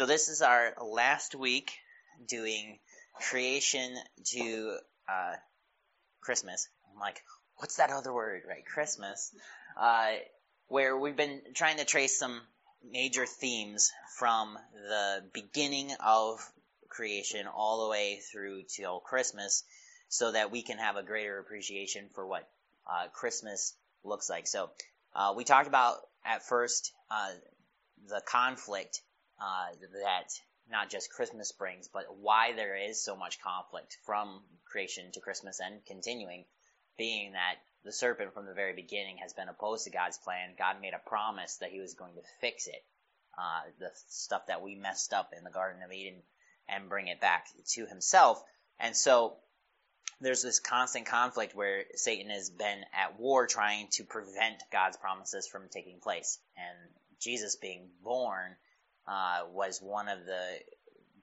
So this is our last week doing creation to uh, Christmas. I'm like, what's that other word, right? Christmas. Uh, where we've been trying to trace some major themes from the beginning of creation all the way through till Christmas so that we can have a greater appreciation for what uh, Christmas looks like. So uh, we talked about at first uh, the conflict uh, that not just Christmas brings, but why there is so much conflict from creation to Christmas and continuing, being that the serpent from the very beginning has been opposed to God's plan. God made a promise that he was going to fix it, uh, the stuff that we messed up in the Garden of Eden, and bring it back to himself. And so there's this constant conflict where Satan has been at war trying to prevent God's promises from taking place. And Jesus being born uh, was one of the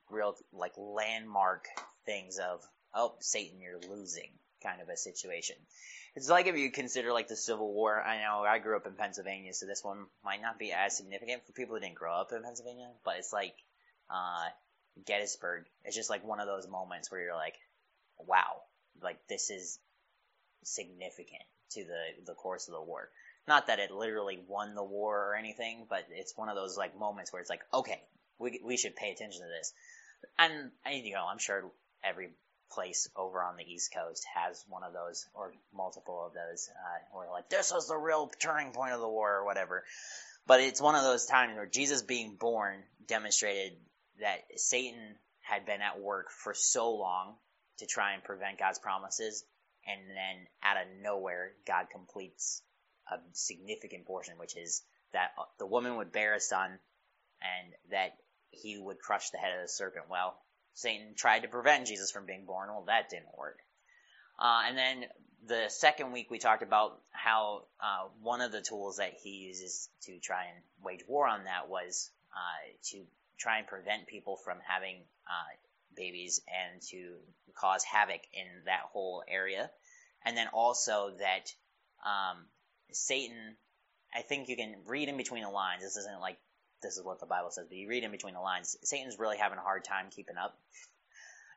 real like landmark things of oh Satan you're losing kind of a situation. It's like if you consider like the Civil War. I know I grew up in Pennsylvania, so this one might not be as significant for people who didn't grow up in Pennsylvania, but it's like uh, Gettysburg. It's just like one of those moments where you're like, wow, like this is significant to the the course of the war. Not that it literally won the war or anything, but it's one of those like moments where it's like, okay, we we should pay attention to this. And, you know, I'm sure every place over on the East Coast has one of those or multiple of those uh, where like this was the real turning point of the war or whatever. But it's one of those times where Jesus being born demonstrated that Satan had been at work for so long to try and prevent God's promises, and then out of nowhere, God completes a significant portion, which is that the woman would bear a son, and that he would crush the head of the serpent. Well, Satan tried to prevent Jesus from being born. Well, that didn't work. Uh, and then the second week, we talked about how uh, one of the tools that he uses to try and wage war on that was uh, to try and prevent people from having uh, babies and to cause havoc in that whole area. And then also that um, Satan, I think you can read in between the lines. This isn't like this is what the Bible says, but you read in between the lines. Satan's really having a hard time keeping up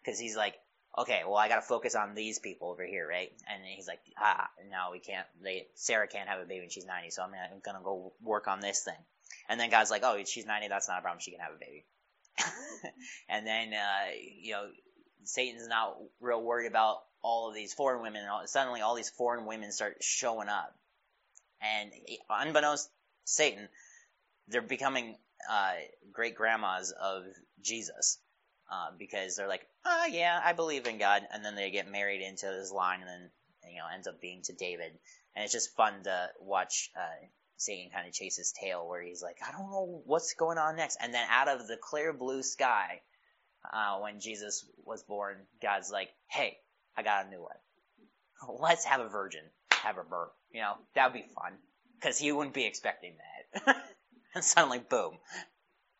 because he's like, okay, well, I got to focus on these people over here, right? And he's like, ah, no, we can't. They Sarah can't have a baby and she's ninety, so I'm gonna, I'm gonna go work on this thing. And then God's like, oh, she's ninety, that's not a problem. She can have a baby. and then uh, you know, Satan's not real worried about all of these foreign women. And all, suddenly, all these foreign women start showing up, and unbeknownst Satan, they're becoming uh, great grandmas of Jesus. Uh, because they're like, oh yeah, I believe in God, and then they get married into this line, and then you know ends up being to David, and it's just fun to watch uh, Satan kind of chase his tail, where he's like, I don't know what's going on next, and then out of the clear blue sky, uh, when Jesus was born, God's like, hey, I got a new one. Let's have a virgin have a birth. You know, that would be fun because he wouldn't be expecting that. and suddenly, boom,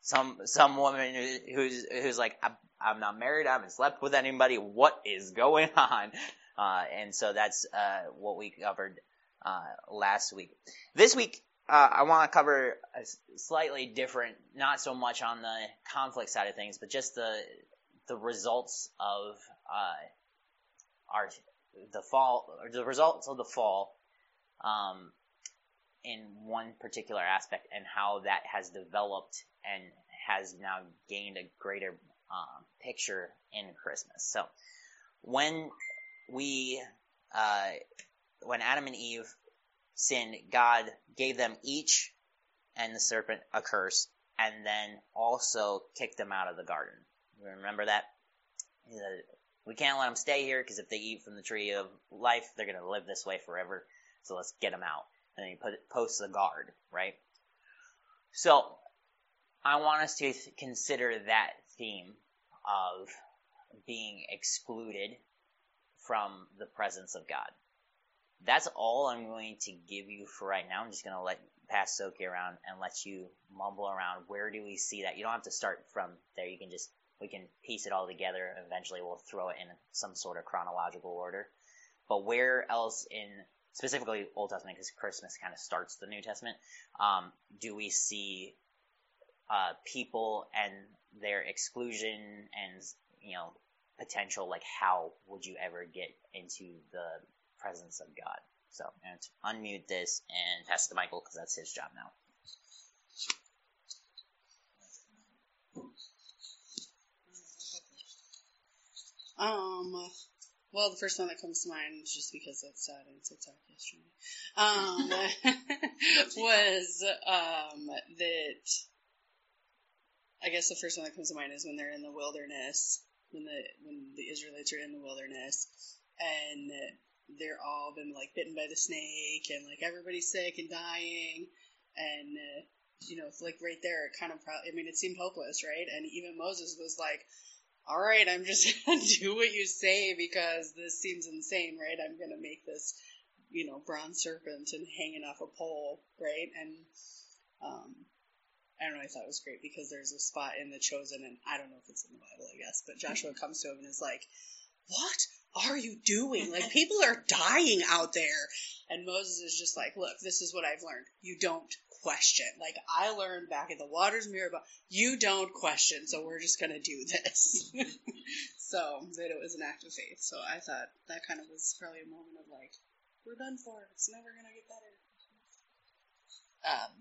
some some woman who's who's like, I'm, I'm not married, I haven't slept with anybody. What is going on? Uh, and so that's uh, what we covered uh, last week. This week, uh, I want to cover a slightly different, not so much on the conflict side of things, but just the the results of uh, our the fall, or the results of the fall, um, in one particular aspect and how that has developed and has now gained a greater um, picture in Christmas. So when we, uh, when Adam and Eve sinned, God gave them each and the serpent a curse and then also kicked them out of the garden. Remember that? We can't let them stay here because if they eat from the tree of life, they're going to live this way forever. So let's get them out and then you put post the guard, right? So I want us to consider that theme of being excluded from the presence of God. That's all I'm going to give you for right now. I'm just going to let pass Soki around and let you mumble around. Where do we see that? You don't have to start from there. You can just we can piece it all together. Eventually, we'll throw it in some sort of chronological order. But where else in specifically Old Testament, because Christmas kind of starts the New Testament, um, do we see uh, people and their exclusion and you know potential like how would you ever get into the presence of God. So and unmute this and pass it to Michael because that's his job now. Um, well, the first one that comes to mind, just because it's sad and TikTok yesterday, um, was um, that I guess the first one that comes to mind is when they're in the wilderness, when the when the Israelites are in the wilderness, and they're all been like bitten by the snake, and like everybody's sick and dying, and uh, you know, it's like right there, it kind of, pro- I mean, it seemed hopeless, right? And even Moses was like, all right, I'm just going to do what you say because this seems insane, right? I'm going to make this, you know, bronze serpent and hanging off a pole, right? And, um, I don't know, I thought it was great because there's a spot in the Chosen, and I don't know if it's in the Bible, I guess, but Joshua comes to him and is like, What are you doing? Like, people are dying out there. And Moses is just like, Look, this is what I've learned. You don't question. Like I learned back at the Waters Meribah, but you don't question, so we're just gonna do this. so that it was an act of faith. So I thought that kind of was probably a moment of like, we're done for. It's never gonna get better. Um,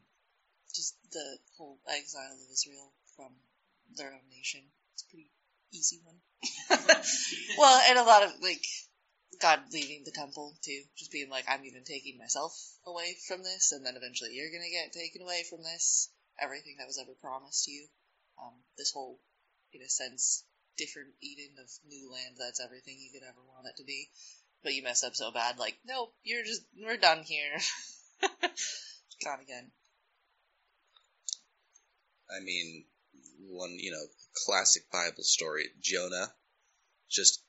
just the whole exile of Israel from their own nation. It's a pretty easy one. well, and a lot of like God leaving the temple too, just being like, I'm even taking myself away from this, and then eventually you're gonna get taken away from this. Everything that was ever promised to you. Um, this whole, in a sense, different Eden of new land that's everything you could ever want it to be. But you mess up so bad, like, nope, you're just, we're done here. Gone again. I mean, one, you know, classic Bible story, Jonah, just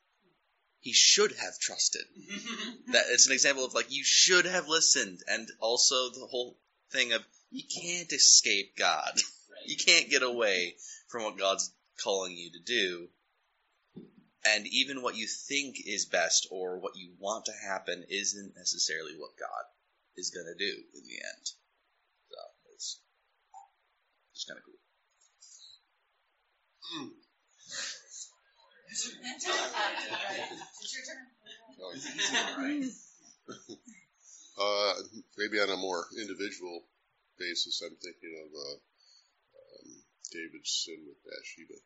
he should have trusted. that it's an example of like you should have listened, and also the whole thing of you can't escape God. Right. You can't get away from what God's calling you to do. And even what you think is best or what you want to happen isn't necessarily what God is going to do in the end. So it's just kind of cool. Mm. Uh, maybe on a more individual basis, I'm thinking of uh, um, David's sin with Bathsheba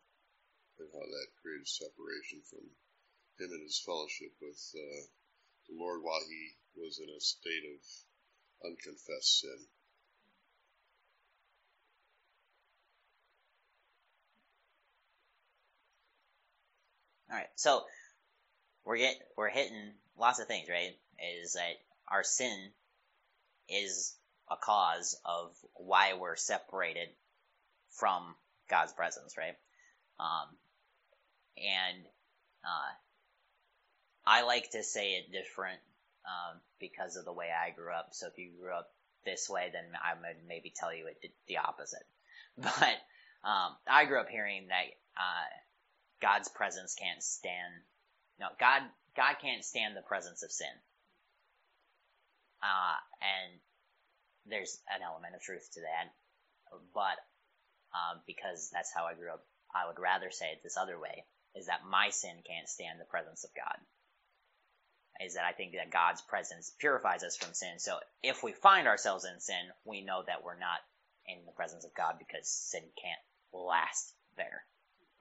and how that created separation from him and his fellowship with uh, the Lord while he was in a state of unconfessed sin. All right, so we're get we're hitting lots of things, right? Is that our sin is a cause of why we're separated from God's presence, right? Um, and uh, I like to say it different um, because of the way I grew up. So if you grew up this way, then I would maybe tell you it the opposite. But um, I grew up hearing that uh, God's presence can't stand. No, God God can't stand the presence of sin. Uh, and there's an element of truth to that, but uh, because that's how I grew up, I would rather say it this other way: is that my sin can't stand the presence of God. Is that I think that God's presence purifies us from sin. So if we find ourselves in sin, we know that we're not in the presence of God because sin can't last there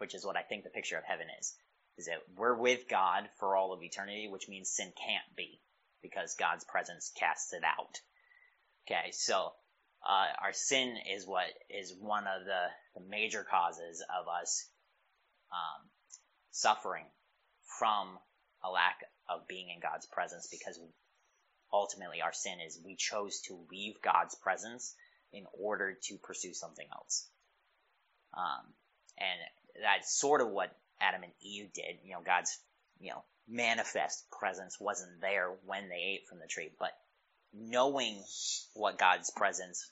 which is what I think the picture of heaven is. Is that we're with God for all of eternity, which means sin can't be, because God's presence casts it out. Okay, so uh, our sin is what is one of the, the major causes of us um, suffering from a lack of being in God's presence, because ultimately our sin is we chose to leave God's presence in order to pursue something else. Um, and that's sort of what Adam and Eve did. You know, God's, you know, manifest presence wasn't there when they ate from the tree, but knowing what God's presence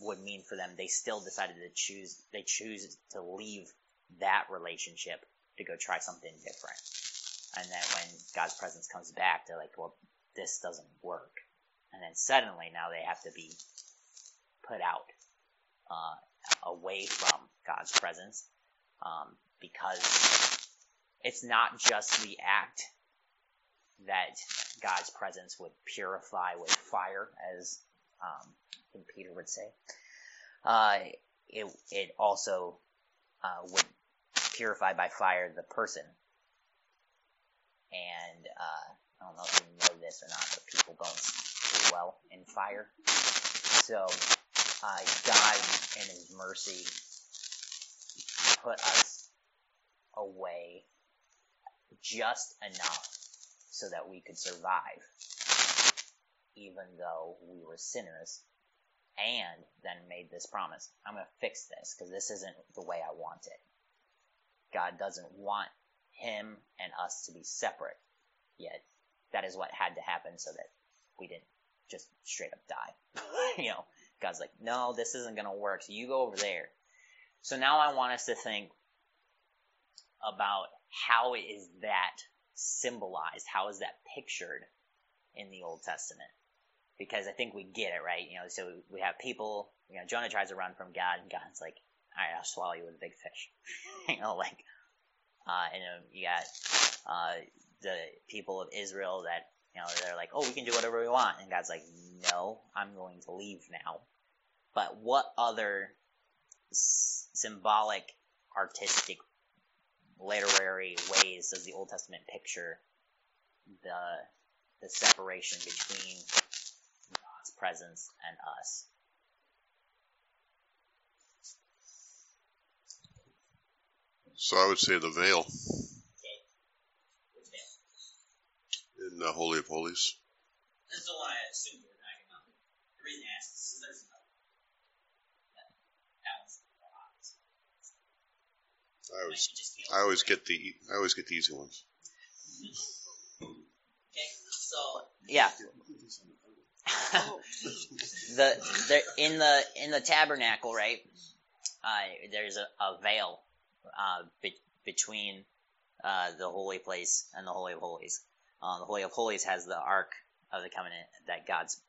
would mean for them, they still decided to choose, they choose to leave that relationship to go try something different. And then when God's presence comes back, they're like, well, this doesn't work. And then suddenly now they have to be put out, uh, away from God's presence um, because it's not just the act that God's presence would purify with fire, as um, Peter would say. Uh, it it also uh, would purify by fire the person. And uh, I don't know if you know this or not, but people don't do well in fire. So uh, God, in His mercy, put us away just enough so that we could survive, even though we were sinners, and then made this promise I'm going to fix this because this isn't the way I want it. God doesn't want him and us to be separate, yet that is what had to happen so that we didn't just straight up die. you know, God's like, no, this isn't going to work, so you go over there. So now I want us to think about how is that symbolized? How is that pictured in the Old Testament? Because I think we get it, right? You know, so we have people, you know, Jonah tries to run from God, and God's like, all right, I'll swallow you with a big fish. you know, like, uh, and um, you got uh, the people of Israel that, you know, they're like, oh, we can do whatever we want. And God's like, no, I'm going to leave now. But what other s- symbolic, artistic literary ways does the Old Testament picture the the separation between God's presence and us? So I would say the veil in the Holy of Holies. That's the one I assumed you were talking about. The reason I asked is there's another. That, that one's more obvious. I always, I always get the, I always get the easy ones. Okay, so yeah, the there in the in the tabernacle, right? Uh, there's a, a veil uh, be, between uh, the holy place and the holy of holies. Uh, the holy of holies has the ark of the covenant that God's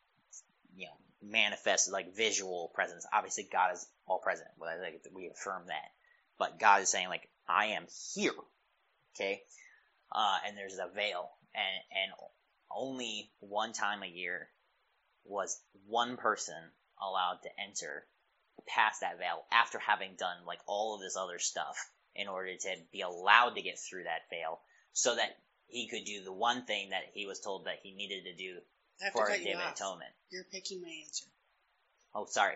you know manifest like visual presence. Obviously, God is all present. Well, I think we affirm that, but God is saying like I am here. Okay, uh, and there's a veil, and and only one time a year was one person allowed to enter past that veil after having done like all of this other stuff in order to be allowed to get through that veil so that he could do the one thing that he was told that he needed to do for to a day of atonement. You're picking my answer. Oh, sorry.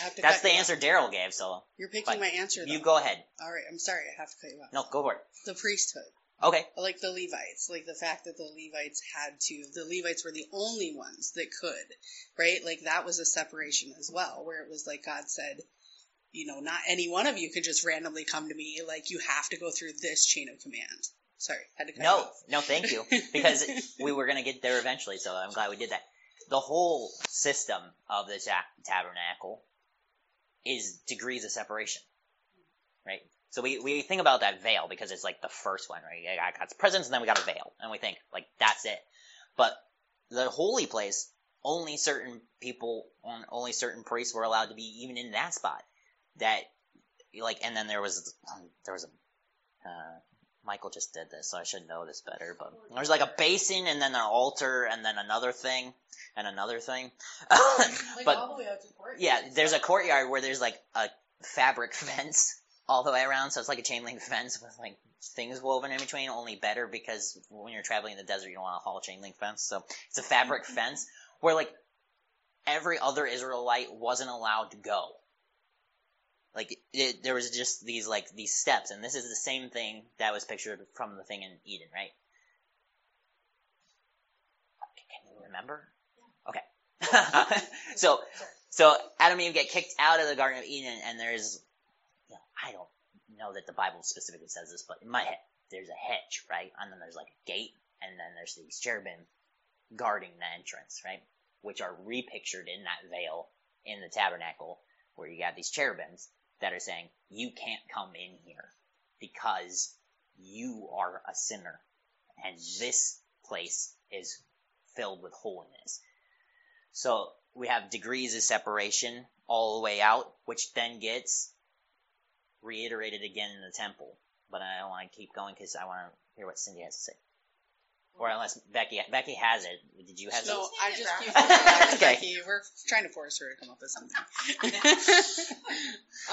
I have to That's the answer Daryl gave, so You're picking my answer. Though. you go ahead. All right, I'm sorry. I have to cut you off. No, go for it. The priesthood, Okay. like the Levites, like the fact that the Levites had to. The Levites were the only ones that could, right? Like that was a separation as well, where it was like God said, you know, not any one of you could just randomly come to me. Like you have to go through this chain of command. Sorry, had to cut No, off. no, thank you. Because we were going to get there eventually, so I'm glad we did that. The whole system of the ta- tabernacle is degrees of separation, right? So we, we think about that veil because it's like the first one, right? You got God's presence, and then we got a veil, and we think like that's it. But the holy place, only certain people, only certain priests were allowed to be even in that spot. That like, and then there was um, there was a uh, Michael just did this, so I should know this better. But there's like a basin, and then an altar, and then another thing, and another thing. but the way out to court. yeah, there's a courtyard where there's like a fabric fence all the way around, so it's like a chain link fence with like things woven in between. Only better because when you're traveling in the desert, you don't want to haul a chain link fence, so it's a fabric mm-hmm. fence where like every other Israelite wasn't allowed to go. Like it, there was just these like these steps, and this is the same thing that was pictured from the thing in Eden, right? Can you remember? Okay. so so Adam and Eve get kicked out of the Garden of Eden, and there's, you know, I don't know that the Bible specifically says this, but in my head, there's a hedge, right? And then there's like a gate, and then there's these cherubim guarding the entrance, right? Which are repictured in that veil in the tabernacle, where you got these cherubims that are saying, you can't come in here because you are a sinner, and this place is filled with holiness. So we have degrees of separation all the way out, which then gets reiterated again in the temple. But I don't want to keep going because I want to hear what Cindy has to say. Or unless Becky Becky has it. Did you have No, something? I just keep Okay. Becky. We're trying to force her to come up with something.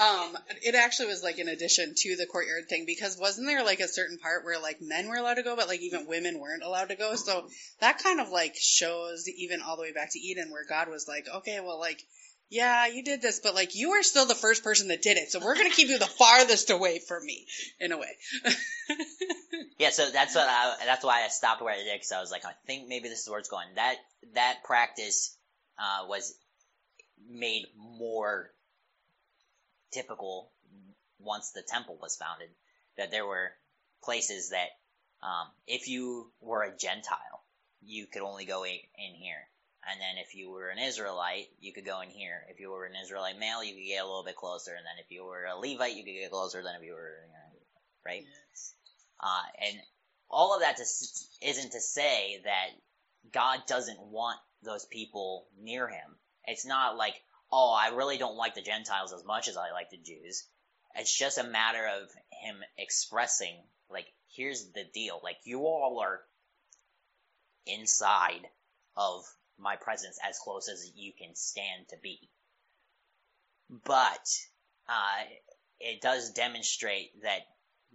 um, it actually was like in addition to the courtyard thing because wasn't there like a certain part where like men were allowed to go, but like even women weren't allowed to go? So that kind of like shows even all the way back to Eden where God was like, okay, well, like. Yeah, you did this, but like you are still the first person that did it, so we're gonna keep you the farthest away from me, in a way. Yeah, so that's what I, that's why I stopped where I did because I was like, I think maybe this is where it's going. That that practice uh, was made more typical once the temple was founded. That there were places that um, if you were a Gentile, you could only go in, in here. And then if you were an Israelite, you could go in here. If you were an Israelite male, you could get a little bit closer. And then if you were a Levite, you could get closer than if you were, you know, right? Uh, and all of that to, isn't to say that God doesn't want those people near him. It's not like, oh, I really don't like the Gentiles as much as I like the Jews. It's just a matter of him expressing, like, here's the deal. Like, you all are inside of my presence as close as you can stand to be. But, uh, it does demonstrate that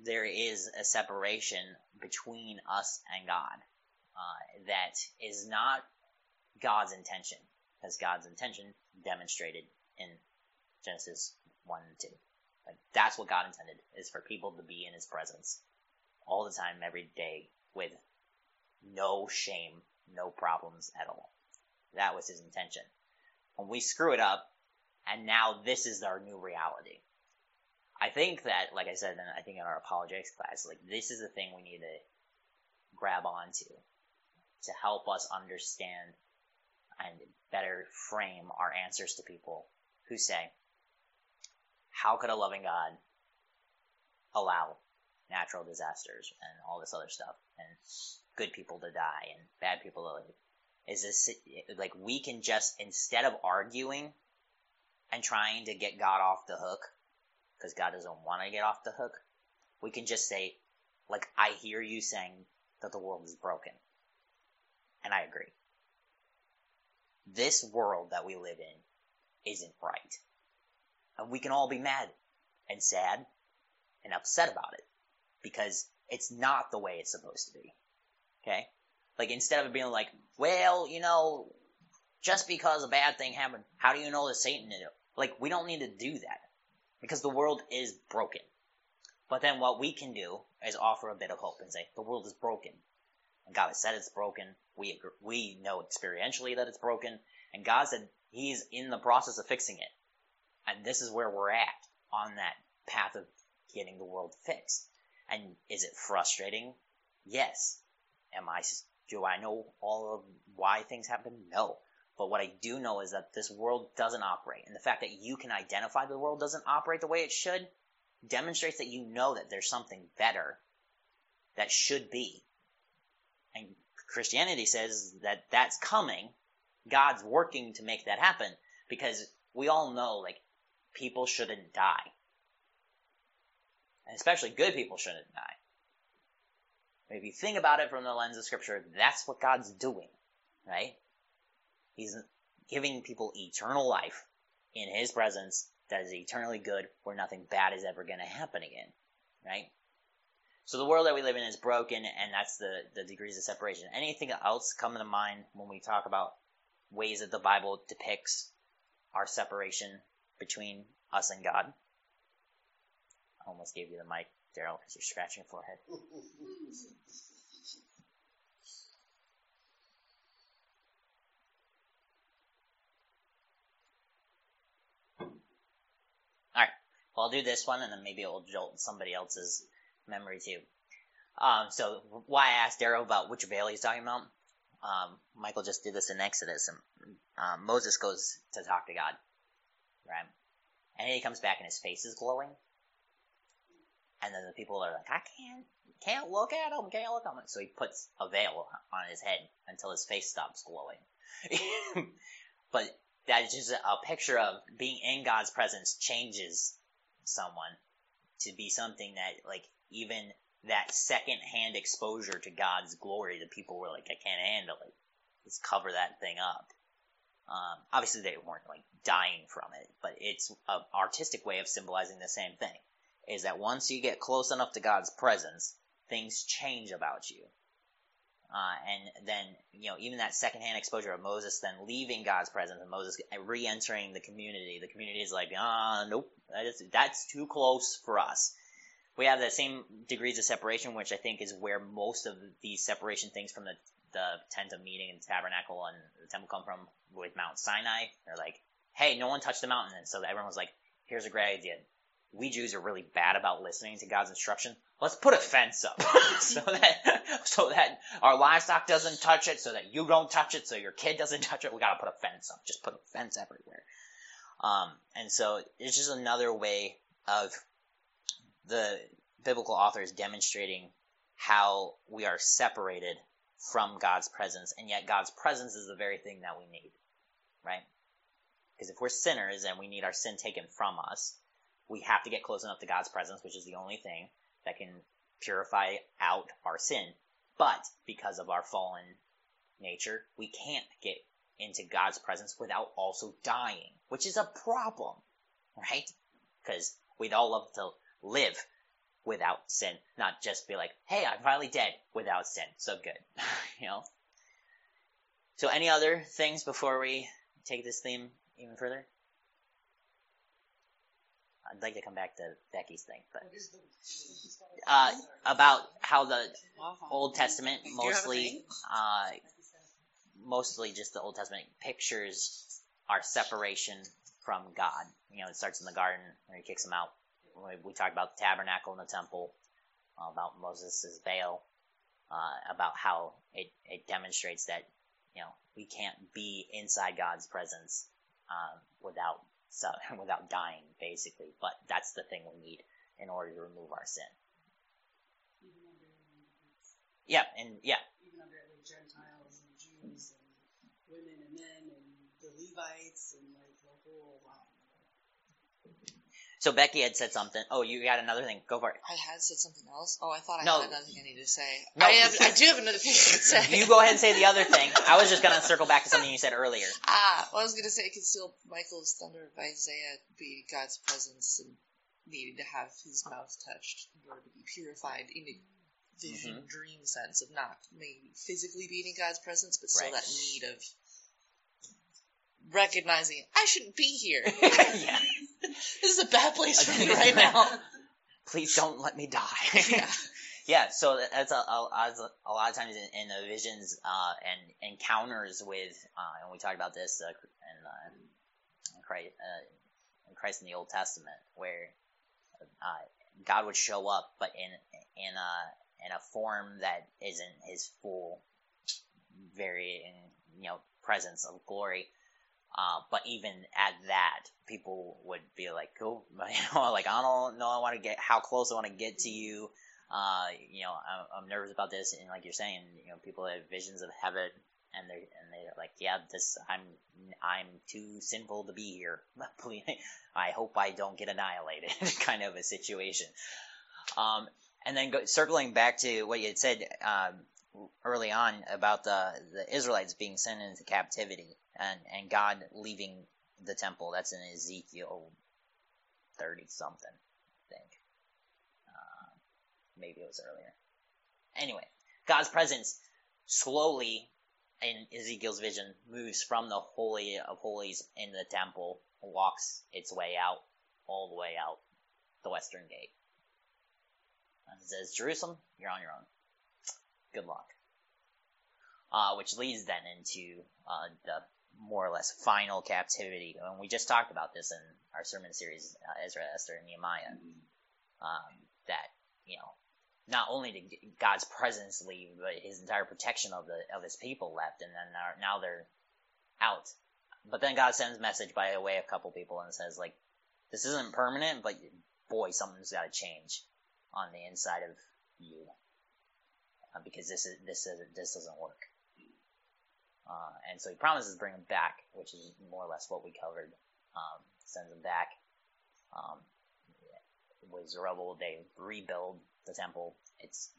there is a separation between us and God uh, that is not God's intention, as God's intention demonstrated in Genesis 1 and 2. Like, that's what God intended, is for people to be in His presence all the time, every day, with no shame, no problems at all. That was His intention. When we screw it up, and now this is our new reality. I think that, like I said, and I think in our apologetics class, like this is the thing we need to grab onto to help us understand and better frame our answers to people who say, how could a loving God allow natural disasters and all this other stuff and good people to die and bad people to live? Is this like we can just instead of arguing and trying to get God off the hook because God doesn't want to get off the hook, we can just say, like, I hear you saying that the world is broken. And I agree. This world that we live in isn't right. And we can all be mad and sad and upset about it because it's not the way it's supposed to be. Okay? Like, instead of being like, well, you know, just because a bad thing happened, how do you know that Satan did it? Like, we don't need to do that because the world is broken. But then what we can do is offer a bit of hope and say the world is broken, and God has said it's broken. We agree, we know experientially that it's broken, and God said He's in the process of fixing it, and this is where we're at on that path of getting the world fixed. And is it frustrating? Yes. Am I? Do I know all of why things happen? No. But what I do know is that this world doesn't operate. And the fact that you can identify the world doesn't operate the way it should demonstrates that you know that there's something better that should be. And Christianity says that that's coming. God's working to make that happen because we all know, like, people shouldn't die. And especially good people shouldn't die. If you think about it from the lens of scripture, that's what God's doing, right? He's giving people eternal life in His presence that is eternally good, where nothing bad is ever going to happen again, right? So the world that we live in is broken, and that's the, the degrees of separation. Anything else come to mind when we talk about ways that the Bible depicts our separation between us and God? I almost gave you the mic, Daryl, because you're scratching your forehead. Alright, well, I'll do this one, and then maybe it will jolt somebody else's memory too. Um, so why I asked Daryl about which veil he's talking about, um, Michael just did this in Exodus, and um, Moses goes to talk to God, right? And he comes back and his face is glowing, and then the people are like, I can't, can't look at him, can't look at him. So he puts a veil on his head until his face stops glowing. but that is just a picture of being in God's presence changes someone to be something that like even that second hand exposure to God's glory, the people were like, I can't handle it. Let's cover that thing up. Um, obviously, they weren't like dying from it, but it's an artistic way of symbolizing the same thing. Is that once you get close enough to God's presence, things change about you. Uh, and then, you know, even that secondhand exposure of Moses then leaving God's presence and Moses re-entering the community, the community is like, ah, nope, that is, that's too close for us. We have the same degrees of separation, which I think is where most of these separation things from the, the tent of meeting and tabernacle and the temple come from with Mount Sinai. They're like, hey, no one touched the mountain. And so everyone was like, here's a great idea we Jews are really bad about listening to God's instruction. Let's put a fence up so that so that our livestock doesn't touch it, so that you don't touch it, so your kid doesn't touch it. We gotta put a fence up. Just put a fence everywhere. Um, and so it's just another way of the biblical authors demonstrating how we are separated from God's presence, and yet God's presence is the very thing that we need, right? Because if we're sinners and we need our sin taken from us, we have to get close enough to God's presence, which is the only thing that can purify out our sin. But because of our fallen nature, we can't get into God's presence without also dying, which is a problem, right? Because we'd all love to live without sin, not just be like, hey, I'm finally dead without sin. So good, you know? So any other things before we take this theme even further? I'd like to come back to Becky's thing, but uh, about how the Old Testament mostly, uh, mostly just the Old Testament pictures our separation from God. You know, it starts in the garden where he kicks them out. We, we talked about the tabernacle and the temple, uh, about Moses' veil, uh, about how it, it demonstrates that you know we can't be inside God's presence um, without so without dying, basically. But that's the thing we need in order to remove our sin. Yeah, and yeah. Even under the Gentiles and Jews and women and men and the Levites and like the whole lot. So Becky had said something. Oh, you got another thing. Go for it. I had said something else. Oh, I thought I No. had another thing I needed to say. No. I have. I do have another thing to say. You go ahead and say the other thing. I was just gonna circle back to something you said earlier. Ah, well, I was going to say, conceal Michael's thunder of Isaiah be God's presence and needing to have his mouth touched in order to be purified in a vision, Mm-hmm. dream sense of not maybe physically being in God's presence, but still Right. that need of recognizing I shouldn't be here. yeah. this is a bad place for me right now. Please don't let me die. Yeah. Yeah, so that's a, a, a lot of times in, in the visions uh, and encounters with, uh, and we talked about this uh, in, uh, in, Christ, uh, in Christ in the Old Testament, where uh, God would show up, but in in a in a form that isn't His full, very you know presence of glory. Uh, but even at that, people would be like, "Cool, you know, like I don't know, I want to get how close I want to get to you." uh, you know, I'm, I'm nervous about this, and like you're saying, you know, people have visions of heaven, and they and they're like, yeah, this I'm I'm too sinful to be here. I hope I don't get annihilated, kind of a situation. Um, and then go, circling back to what you had said um, early on about the the Israelites being sent into captivity and and God leaving the temple. That's in Ezekiel thirty something, I think maybe it was earlier. Anyway, God's presence slowly in Ezekiel's vision moves from the holy of holies in the temple, walks its way out, all the way out the western gate. And it says, Jerusalem, you're on your own. Good luck. Uh, which leads then into uh, the more or less final captivity. And we just talked about this in our sermon series, uh, Ezra, Esther, and Nehemiah. Um, that you know, not only did God's presence leave, but His entire protection of the of His people left, and then are, now they're out. But then God sends message by the way of a couple people and says like, this isn't permanent, but boy, something's got to change on the inside of you uh, because this is this is this doesn't work. Uh, and so he promises to bring him back, which is more or less what we covered. Um, sends him back. Um, with Zerubbabel, they rebuild the temple. It's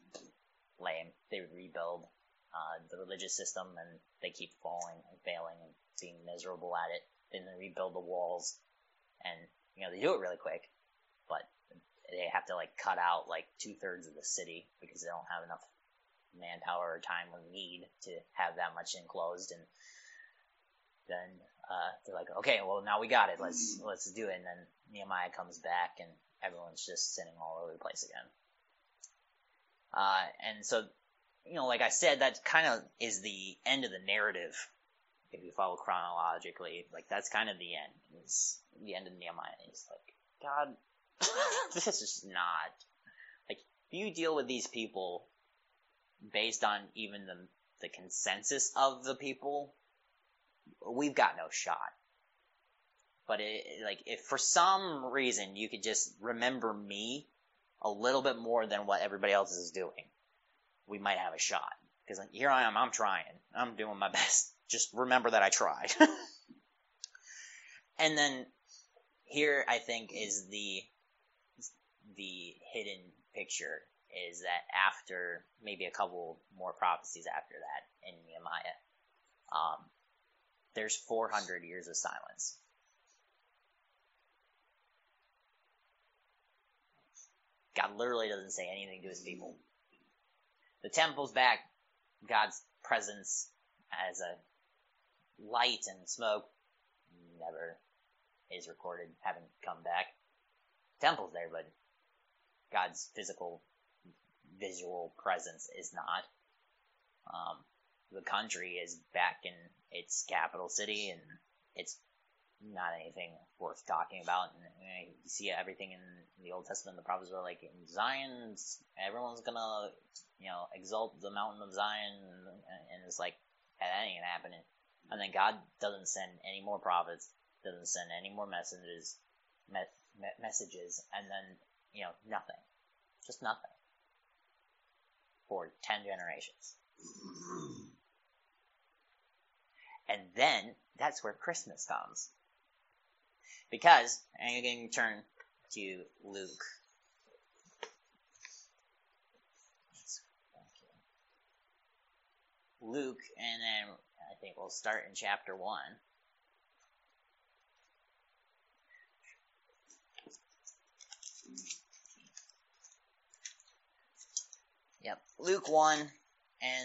lame. They rebuild uh, the religious system, and they keep falling and failing and being miserable at it. Then they rebuild the walls, and you know they do it really quick, but they have to like cut out like two thirds of the city because they don't have enough manpower or time we need to have that much enclosed, and then uh, they're like, okay, well now we got it. Let's let's do it. And then Nehemiah comes back, and everyone's just sitting all over the place again. Uh, and so, you know, like I said, that kind of is the end of the narrative. If you follow chronologically, like that's kind of the end. Is the end of Nehemiah. He's like, God, this is not like you deal with these people based on even the the consensus of the people. We've got no shot. But it, like, if for some reason you could just remember me a little bit more than what everybody else is doing, we might have a shot. Because like, here I am, I'm trying, I'm doing my best. Just remember that I tried. and then here, I think, is the the hidden picture is that after maybe a couple more prophecies after that in Nehemiah, um, there's 400 years of silence. God literally doesn't say anything to his people. The temple's back. God's presence as a light and smoke never is recorded, haven't come back. Temple's there, but God's physical, visual presence is not. Um, the country is back in its capital city, and it's not anything worth talking about. And you see everything in the Old Testament, the prophets are like, in Zion, everyone's gonna, you know, exalt the mountain of Zion, and it's like, that ain't happening. And then God doesn't send any more prophets, doesn't send any more messages, me- me- messages, and then, you know, nothing. Just nothing. For ten generations. And then, that's where Christmas comes. Because, and you can turn to Luke. Luke, and then I think we'll start in chapter 1. Yep, Luke 1, and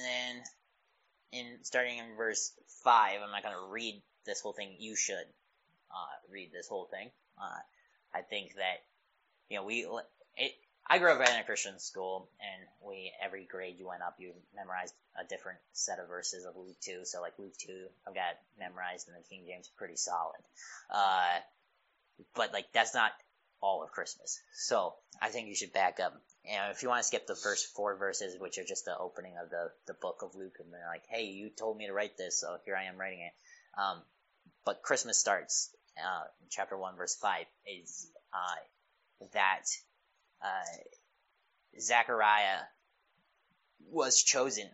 then in starting in verse 5, I'm not going to read this whole thing, you should uh, read this whole thing. Uh, I think that you know we it. I grew up in a Christian school, and we every grade you went up, you memorized a different set of verses of Luke two. So like Luke two, I've got memorized in the King James, pretty solid. Uh, but like that's not all of Christmas. So I think you should back up. And if you want to skip the first four verses, which are just the opening of the the book of Luke, and they're like, hey, you told me to write this, so here I am writing it. Um, but Christmas starts uh, chapter 1, verse 5, is uh, that uh, Zechariah was chosen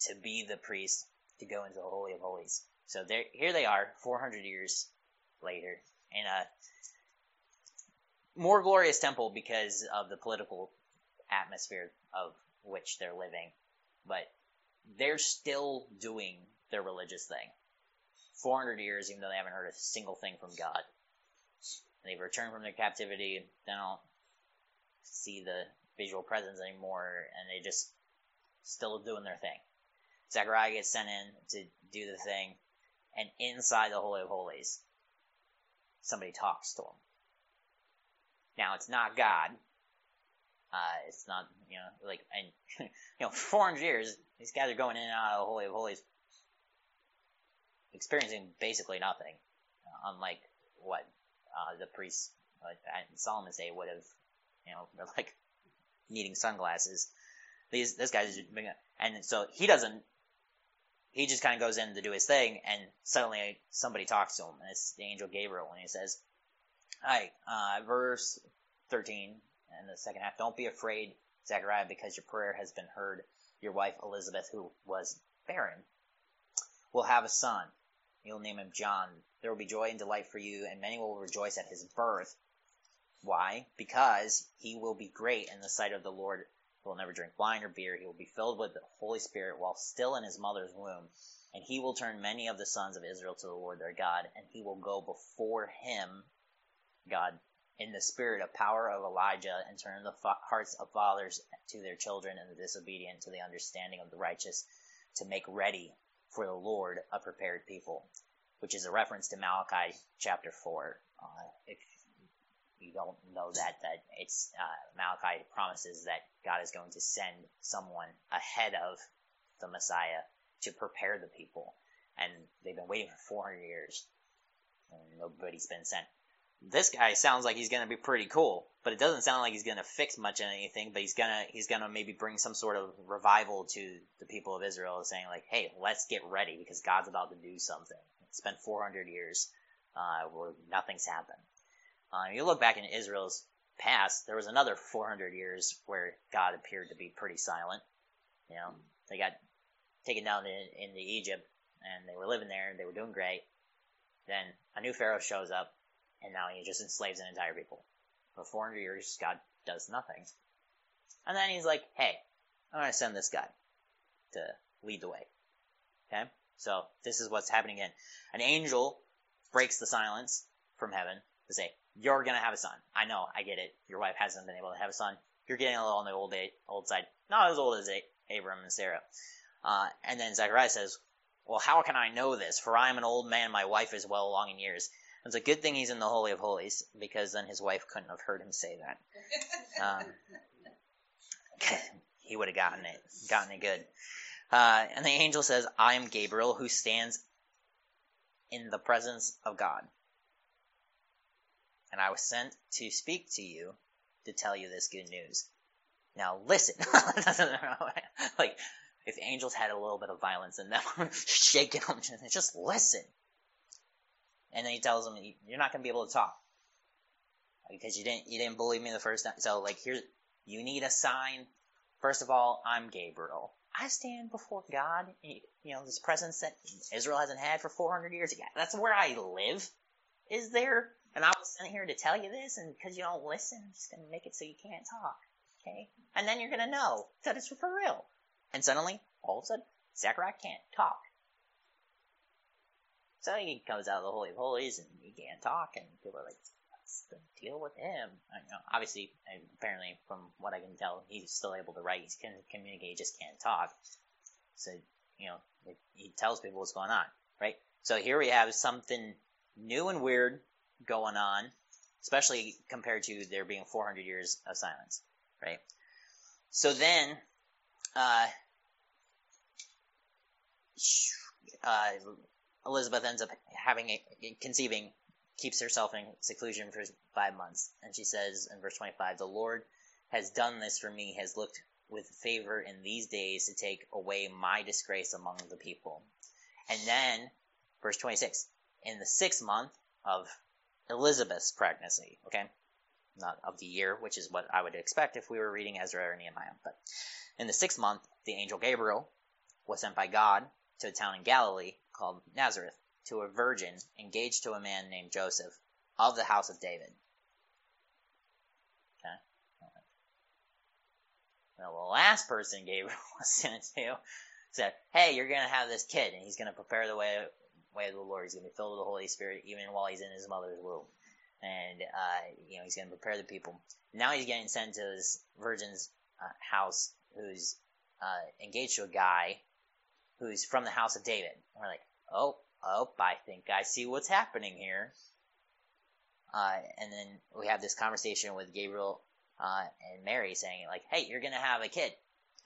to be the priest to go into the Holy of Holies. So there, here they are, 400 years later, in a more glorious temple because of the political atmosphere of which they're living. But they're still doing their religious thing. 400 years, even though they haven't heard a single thing from God. And they've returned from their captivity, they don't see the visual presence anymore, and they just still doing their thing. Zechariah gets sent in to do the thing, and inside the Holy of Holies, somebody talks to him. Now, it's not God. Uh, it's not, you know, like, and, you know, 400 years, these guys are going in and out of the Holy of Holies, experiencing basically nothing, uh, unlike what uh, the priests in Solomon's day would have, you know, like needing sunglasses. These, this guy's, and so he doesn't, he just kind of goes in to do his thing, and suddenly somebody talks to him, and it's the angel Gabriel, and he says, Hi, uh, verse 13 in the second half. Don't be afraid, Zechariah, because your prayer has been heard. Your wife Elizabeth, who was barren, will have a son. You'll name him John. There will be joy and delight for you, and many will rejoice at his birth. Why? Because he will be great in the sight of the Lord. He will never drink wine or beer. He will be filled with the Holy Spirit while still in his mother's womb. And he will turn many of the sons of Israel to the Lord their God, and he will go before him, God in the spirit of power of Elijah, and turn the fa- hearts of fathers to their children, and the disobedient to the understanding of the righteous, to make ready for the Lord a prepared people, which is a reference to Malachi chapter 4. Uh, if you don't know that, that it's uh, Malachi promises that God is going to send someone ahead of the Messiah to prepare the people, and they've been waiting for 400 years, and nobody's been sent. This guy sounds like he's gonna be pretty cool, but it doesn't sound like he's gonna fix much of anything. But he's gonna he's gonna maybe bring some sort of revival to the people of Israel, saying like, "Hey, let's get ready because God's about to do something." It's been 400 years uh, where nothing's happened. Uh, you look back in Israel's past, there was another 400 years where God appeared to be pretty silent. You know, they got taken down in, into Egypt, and they were living there, and they were doing great. Then a new pharaoh shows up, and now he just enslaves an entire people. For 400 years, God does nothing. And then he's like, hey, I'm going to send this guy to lead the way. Okay? So this is what's happening again. An angel breaks the silence from heaven to say, you're going to have a son. I know, I get it. Your wife hasn't been able to have a son. You're getting a little on the old, old side. Not as old as Abram and Sarah. Uh, and then Zechariah says, Well, how can I know this? For I am an old man, my wife is well along in years. It's a good thing he's in the Holy of Holies, because then his wife couldn't have heard him say that. Um, he would have gotten it, gotten it good. Uh, and the angel says, I am Gabriel, who stands in the presence of God. And I was sent to speak to you to tell you this good news. Now listen. like, if angels had a little bit of violence in them, shaking them, just listen. And then he tells him, "You're not going to be able to talk because you didn't you didn't believe me the first time. So like here's you need a sign. First of all, I'm Gabriel. I stand before God. You know this presence that Israel hasn't had for 400 years. That's where I live. Is there? And I was sent here to tell you this, and because you don't listen, I'm just going to make it so you can't talk. Okay? And then you're going to know that it's for real. And suddenly, all of a sudden, Zechariah can't talk. So he comes out of the Holy of Holies and he can't talk, and people are like, what's the deal with him? Know, obviously, apparently, from what I can tell, he's still able to write, he can communicate, he just can't talk. So, you know, he tells people what's going on, right? So here we have something new and weird going on, especially compared to there being 400 years of silence, right? So then, uh, uh, Elizabeth ends up having a, conceiving, keeps herself in seclusion for five months, and she says in verse 25, "The Lord has done this for me; has looked with favor in these days to take away my disgrace among the people." And then, verse 26, in the sixth month of Elizabeth's pregnancy, okay, not of the year, which is what I would expect if we were reading Ezra or Nehemiah, but in the sixth month, the angel Gabriel was sent by God to a town in Galilee called Nazareth to a virgin engaged to a man named Joseph of the house of David. Okay. Now, the last person Gabriel was sent to said, Hey, you're going to have this kid, and he's going to prepare the way, way of the Lord. He's going to be filled with the Holy Spirit even while he's in his mother's womb. And, uh, you know, he's going to prepare the people. Now he's getting sent to this virgin's uh, house who's uh, engaged to a guy who's from the house of David. And we're like, oh, oh, I think I see what's happening here. Uh, and then we have this conversation with Gabriel uh, and Mary saying, like, hey, you're going to have a kid.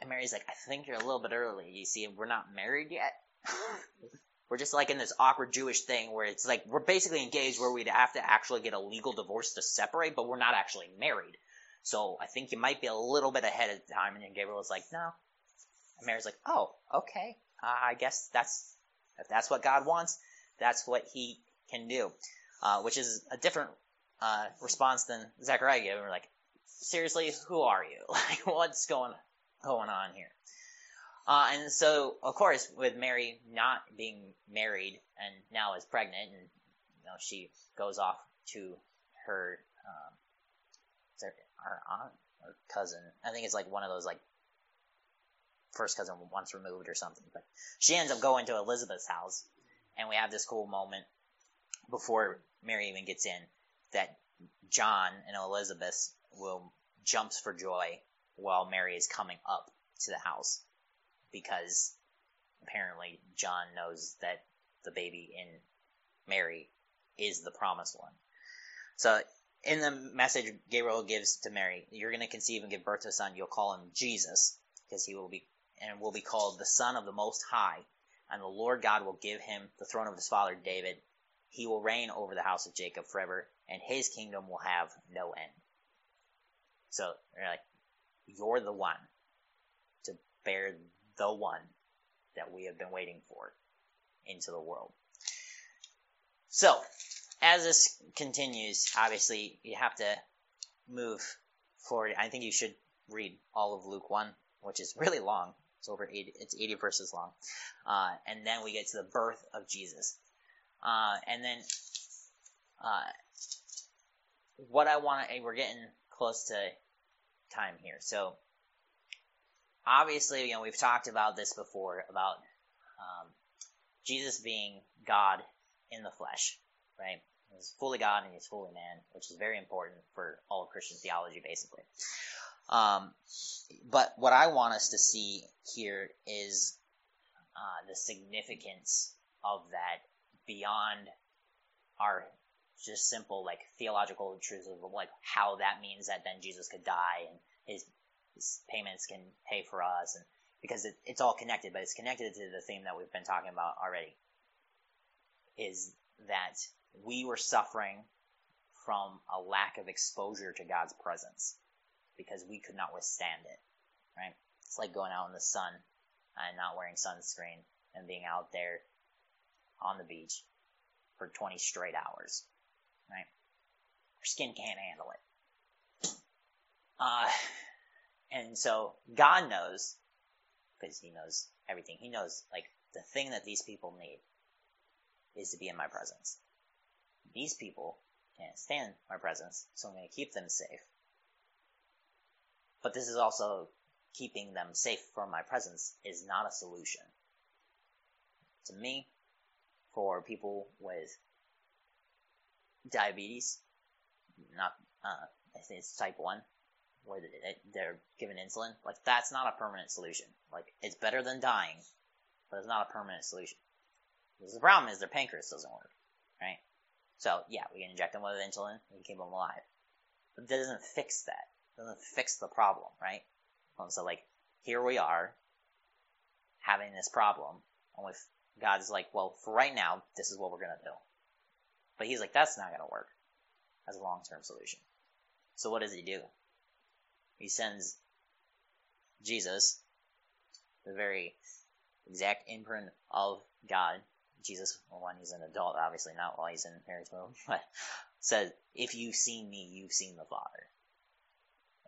And Mary's like, I think you're a little bit early. You see, we're not married yet. we're just like in this awkward Jewish thing where it's like we're basically engaged where we'd have to actually get a legal divorce to separate, but we're not actually married. So I think you might be a little bit ahead of time. And then Gabriel was like, no. And Mary's like, oh, okay. Uh, I guess that's, if that's what God wants, that's what he can do. Uh, which is a different, uh, response than Zechariah gave. We're like, seriously, who are you? Like, what's going, going on here? Uh, and so, of course, with Mary not being married and now is pregnant, and you know she goes off to her um, our aunt or cousin. I think it's like one of those like first cousin once removed or something. But she ends up going to Elizabeth's house, and we have this cool moment before Mary even gets in that John and Elizabeth will jumps for joy while Mary is coming up to the house because apparently John knows that the baby in Mary is the promised one. So in the message Gabriel gives to Mary, you're going to conceive and give birth to a son. You'll call him Jesus because he will be and will be called the Son of the Most High. And the Lord God will give him the throne of his father David. He will reign over the house of Jacob forever, and his kingdom will have no end. So they're like, you're the one to bear the one that we have been waiting for into the world. So, as this continues, obviously you have to move forward. I think you should read all of Luke 1, which is really long. It's over 80, it's 80 verses long. Uh, and then we get to the birth of Jesus. Uh, and then, uh, what I want to, we're getting close to time here. So, obviously, you know, we've talked about this before about um, Jesus being God in the flesh, right? He's fully God and he's fully man, which is very important for all Christian theology, basically. Um, but what I want us to see here is uh, the significance of that beyond our just simple like theological truths of like how that means that then Jesus could die and his, his payments can pay for us and because it, it's all connected, but it's connected to the theme that we've been talking about already. Is that we were suffering from a lack of exposure to God's presence because we could not withstand it, right? It's like going out in the sun and not wearing sunscreen and being out there on the beach for 20 straight hours, right? Your skin can't handle it. Uh, and so God knows, because He knows everything. He knows, like, the thing that these people need is to be in my presence. These people can't stand my presence, so I'm going to keep them safe. But this is also keeping them safe from my presence is not a solution. To me, for people with diabetes, not, uh, I think it's type 1, where they're given insulin, like that's not a permanent solution. Like it's better than dying, but it's not a permanent solution. Because the problem is their pancreas doesn't work, right? So yeah, we can inject them with insulin, can keep them alive, but that doesn't fix that. Doesn't fix the problem, right? And so like here we are having this problem, and with God's like, well, for right now, this is what we're gonna do. But he's like, that's not gonna work as a long term solution. So what does he do? He sends Jesus, the very exact imprint of God. Jesus, when he's an adult, obviously not while he's in Mary's womb, but says, "If you've seen me, you've seen the Father.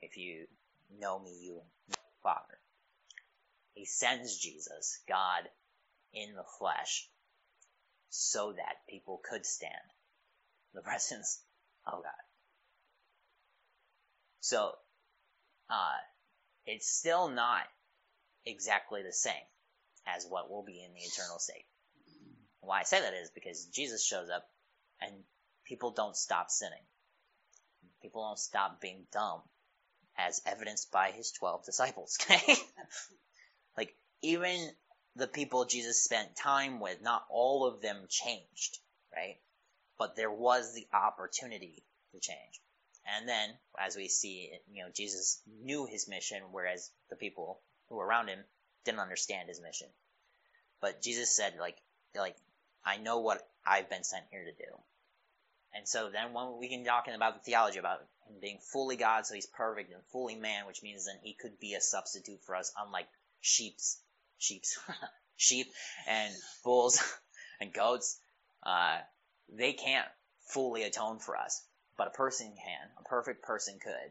If you know me, you know the Father." He sends Jesus, God, in the flesh, so that people could stand the presence of God. So uh, it's still not exactly the same as what will be in the eternal state. Why I say that is because Jesus shows up and people don't stop sinning. People don't stop being dumb, as evidenced by his 12 disciples, okay? like, even the people Jesus spent time with, not all of them changed, right? But there was the opportunity to change. And then, as we see, you know, Jesus knew his mission, whereas the people who were around him didn't understand his mission. But Jesus said, like, like, I know what I've been sent here to do. And so then when we can talk about the theology about him being fully God, so he's perfect, and fully man, which means then he could be a substitute for us, unlike sheep's, sheep's, sheep and bulls and goats, uh, they can't fully atone for us but a person can. A perfect person could.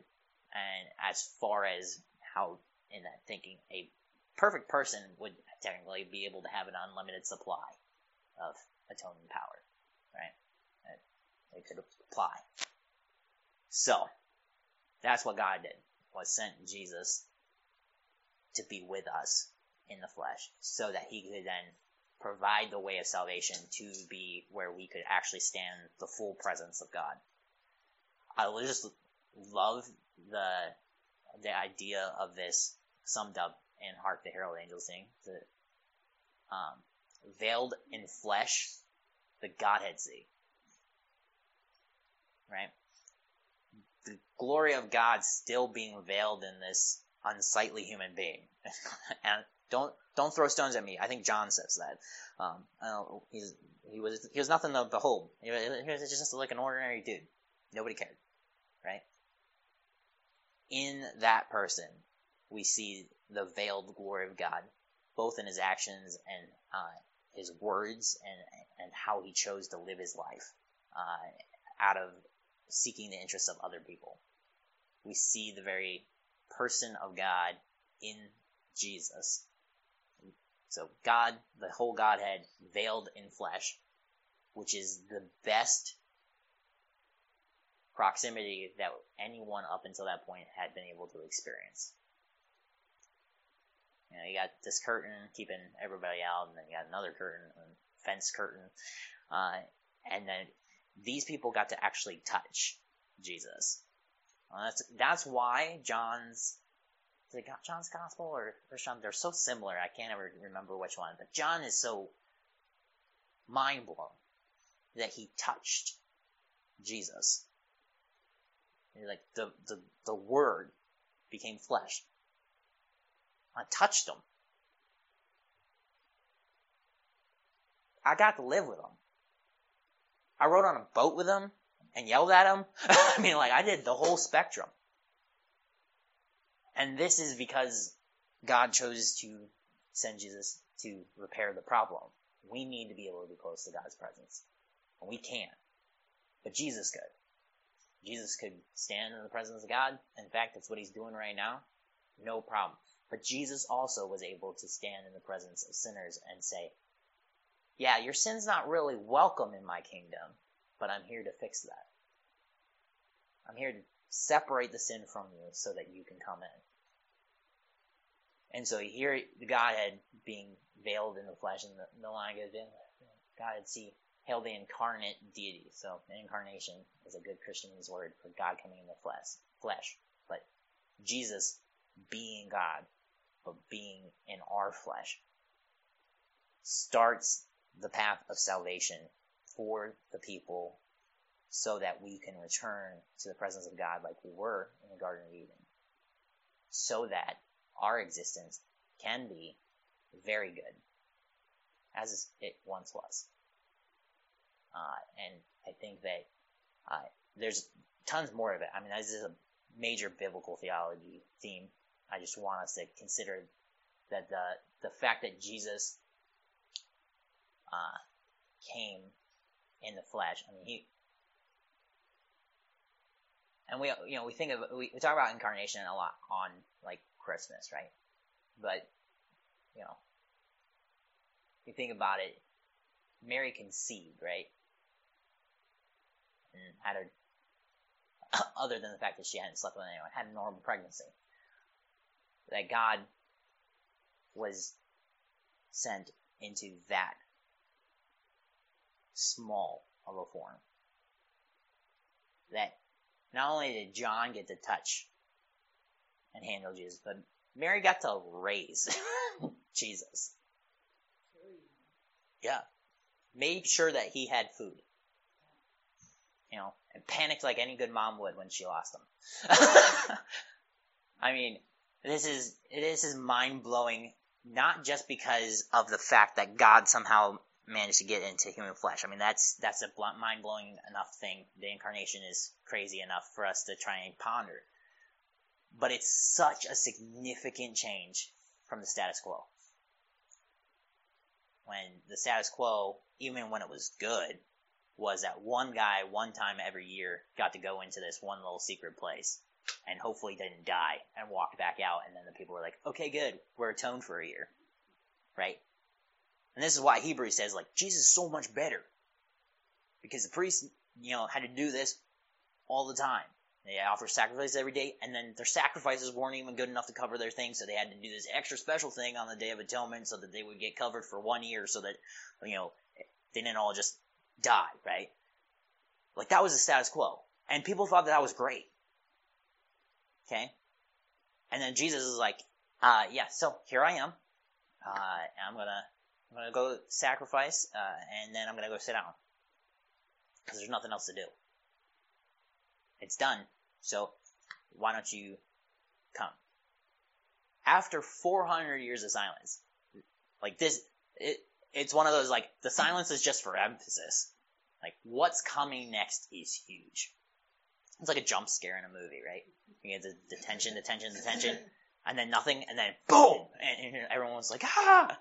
And as far as how, in that thinking, a perfect person would technically be able to have an unlimited supply of atoning power, right? They could apply. So, That's what God did, was sent Jesus to be with us in the flesh so that he could then provide the way of salvation to be where we could actually stand the full presence of God. I just love the the idea of this summed up in Hark the Herald Angels Sing. The, um, veiled in flesh, the Godhead see. Right? Glory of God still being veiled in this unsightly human being. and don't don't throw stones at me. I think John says that. Um, he's, he was he was nothing to behold. He was just like an ordinary dude. Nobody cared, right? In that person, we see the veiled glory of God, both in his actions and uh, his words, and and how he chose to live his life uh, out of seeking the interests of other people. We see the very person of God in Jesus so God, the whole Godhead, veiled in flesh, which is the best proximity that anyone up until that point had been able to experience. You know, you got this curtain keeping everybody out, and then you got another curtain, a fence curtain, uh, and then these people got to actually touch Jesus. Well, that's that's why John's is it John's Gospel or First John? They're so similar. I can't ever remember which one. But John is so mind blown that he touched Jesus. Like the, the the Word became flesh. I touched him. I got to live with him. I rode on a boat with him and yelled at him. I mean, like I did the whole spectrum. And this is because God chose to send Jesus to repair the problem. We need to be able to be close to God's presence. And we can't. But Jesus could. Jesus could stand in the presence of God. In fact, that's what he's doing right now. No problem. But Jesus also was able to stand in the presence of sinners and say, yeah, your sin's not really welcome in my kingdom, but I'm here to fix that. I'm here to separate the sin from you so that you can come in. And so here, the Godhead being veiled in the flesh, and the, the line goes in, Godhead see, hail the incarnate deity. So incarnation is a good Christian word for God coming in the flesh, flesh. But Jesus being God, but being in our flesh, starts the path of salvation for the people so that we can return to the presence of God like we were in the Garden of Eden. So that our existence can be very good, as it once was. Uh, and I think that uh, there's tons more of it. I mean, this is a major biblical theology theme. I just want us to consider that the the fact that Jesus uh, came in the flesh. I mean, he and we you know we think of we, talk about incarnation a lot on like Christmas, right? But, you know, if you think about it, Mary conceived, right? And had her, other than the fact that she hadn't slept with anyone, had a normal pregnancy. That God was sent into that small of a form. That not only did John get to touch and handle Jesus, but Mary got to raise Jesus. Yeah. Made sure that he had food. You know, and panicked like any good mom would when she lost him. I mean, this is, this is mind blowing, not just because of the fact that God somehow managed to get into human flesh. I mean, that's, that's a mind blowing enough thing. The incarnation is crazy enough for us to try and ponder but it's such a significant change from the status quo. When the status quo, even when it was good, was that one guy one time every year got to go into this one little secret place and hopefully didn't die and walked back out and then the people were like, okay, good, we're atoned for a year. Right? And this is why Hebrews says like, Jesus is so much better. Because the priests, you know, had to do this all the time. They offer sacrifices every day, and then their sacrifices weren't even good enough to cover their things, so they had to do this extra special thing on the Day of Atonement so that they would get covered for one year, so that you know they didn't all just die, right? Like that was the status quo, and people thought that, that was great. Okay, and then Jesus is like, uh, "Yeah, so here I am. Uh, I'm gonna I'm gonna go sacrifice, uh, and then I'm gonna go sit down because there's nothing else to do." It's done. So why don't you come? After 400 years of silence, like this, it, it's one of those like the silence is just for emphasis. Like what's coming next is huge. It's like a jump scare in a movie, right? You get the, the tension, the tension, the tension, and then nothing, and then boom, and, and everyone's like ah,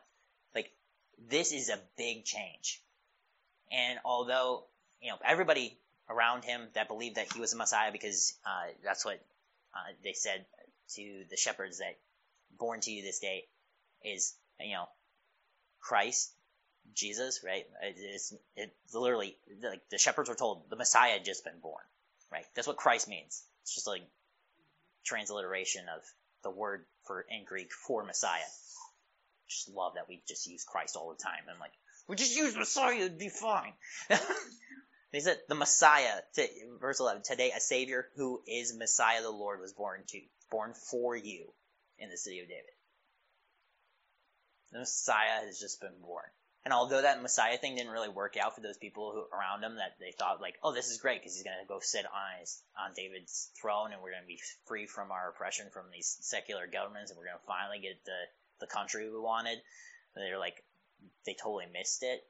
this is a big change. And although you know everybody around him that believed that he was the Messiah because uh, that's what uh, they said to the shepherds that born to you this day is you know Christ, Jesus, right? It's it literally like the shepherds were told the Messiah had just been born, right? That's what Christ means. It's just like transliteration of the word for in Greek for Messiah. Just love that we just use Christ all the time. I'm like, we just use Messiah, it'd be fine. He said the Messiah, to, verse 11, today a Savior who is Messiah the Lord was born to, born for you in the city of David. The Messiah has just been born. And although that Messiah thing didn't really work out for those people who around him, that they thought like, oh, this is great because he's going to go sit on his, on David's throne, and we're going to be free from our oppression from these secular governments, and we're going to finally get the the country we wanted. They're like, they totally missed it.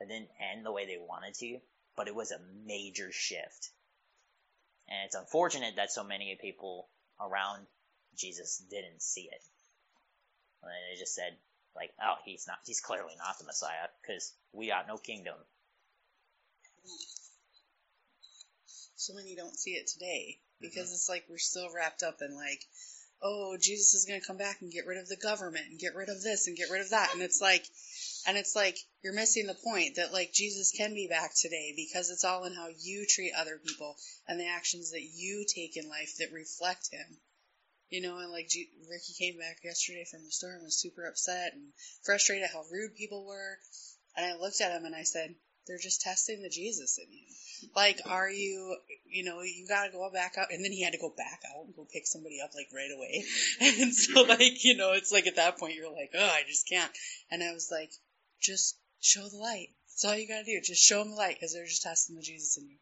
It didn't end the way they wanted to but it was a major shift. And it's unfortunate that so many people around Jesus didn't see it. And they just said, like, oh, he's not, he's clearly not the Messiah, because we got no kingdom. So many don't see it today, because mm-hmm. it's like we're still wrapped up in like, oh, Jesus is going to come back and get rid of the government and get rid of this and get rid of that. And it's like, and it's like you're missing the point that like Jesus can be back today because it's all in how you treat other people and the actions that you take in life that reflect him. You know, and like G- Ricky came back yesterday from the store and was super upset and frustrated how rude people were. And I looked at him and I said, they're just testing the Jesus in you. Like, are you, you know, you gotta go back out. And then he had to go back out and go pick somebody up, like, right away. And so, like, you know, it's like at that point you're like, oh, I just can't. And I was like, just show the light. That's all you gotta do. Just show them the light because they're just testing the Jesus in you.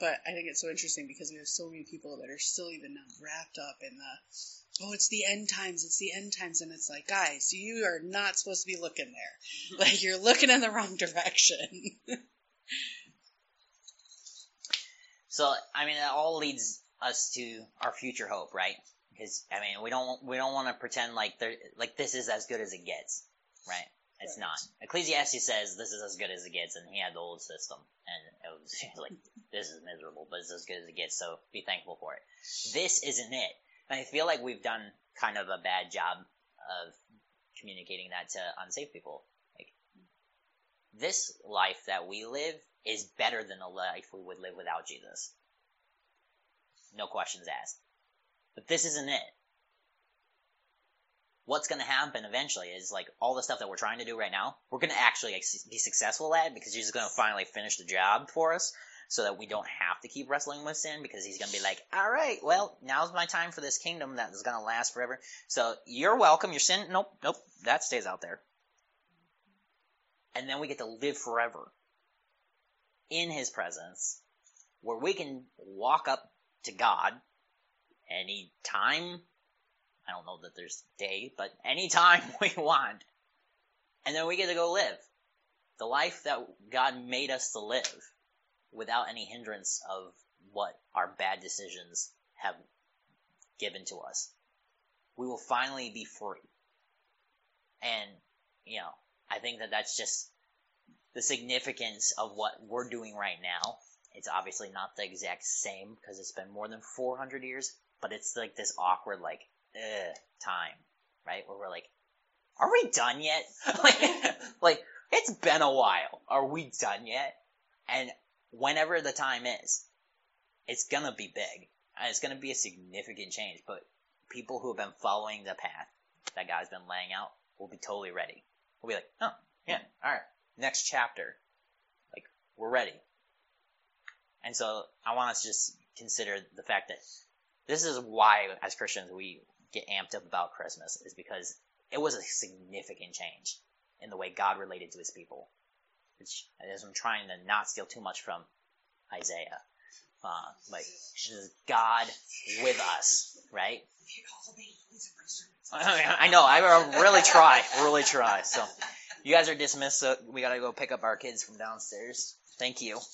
But I think it's so interesting because we have so many people that are still even now wrapped up in the, oh, it's the end times, it's the end times. And it's like, guys, you are not supposed to be looking there. like, you're looking in the wrong direction. so, I mean, that all leads us to our future hope, right? Because I mean, we don't we don't want to pretend like there like this is as good as it gets, right? It's right. not. Ecclesiastes says this is as good as it gets, and he had the old system, and it was like this is miserable, but it's as good as it gets. So be thankful for it. This isn't it. And I feel like we've done kind of a bad job of communicating that to unsafe people. Like this life that we live is better than the life we would live without Jesus. No questions asked. But this isn't it what's going to happen eventually is like all the stuff that we're trying to do right now, we're going to actually be successful at because he's going to finally finish the job for us so that we don't have to keep wrestling with sin because he's going to be like, all right, well, now's my time for this kingdom that is going to last forever. So you're welcome. Your sin, nope, nope, that stays out there. And then we get to live forever in his presence where we can walk up to God any time I don't know that there's day, but anytime we want. And then we get to go live. The life that God made us to live without any hindrance of what our bad decisions have given to us. We will finally be free. And, you know, I think that that's just the significance of what we're doing right now. It's obviously not the exact same because it's been more than 400 years, but it's like this awkward, like, ugh, time, right? Where we're like, are we done yet? like, like, it's been a while. Are we done yet? And whenever the time is, it's gonna be big. And it's to be a significant change, but people who have been following the path that God's been laying out will be totally ready. We'll be like, oh, yeah, all right, next chapter. Like, we're ready. And so I want us to just consider the fact that this is why, as Christians, we get amped up about Christmas, is because it was a significant change in the way God related to his people. Which, as I'm trying to not steal too much from Isaiah, uh, like, God with us, right? I know, I really try, really try. So, you guys are dismissed, so we gotta go pick up our kids from downstairs. Thank you.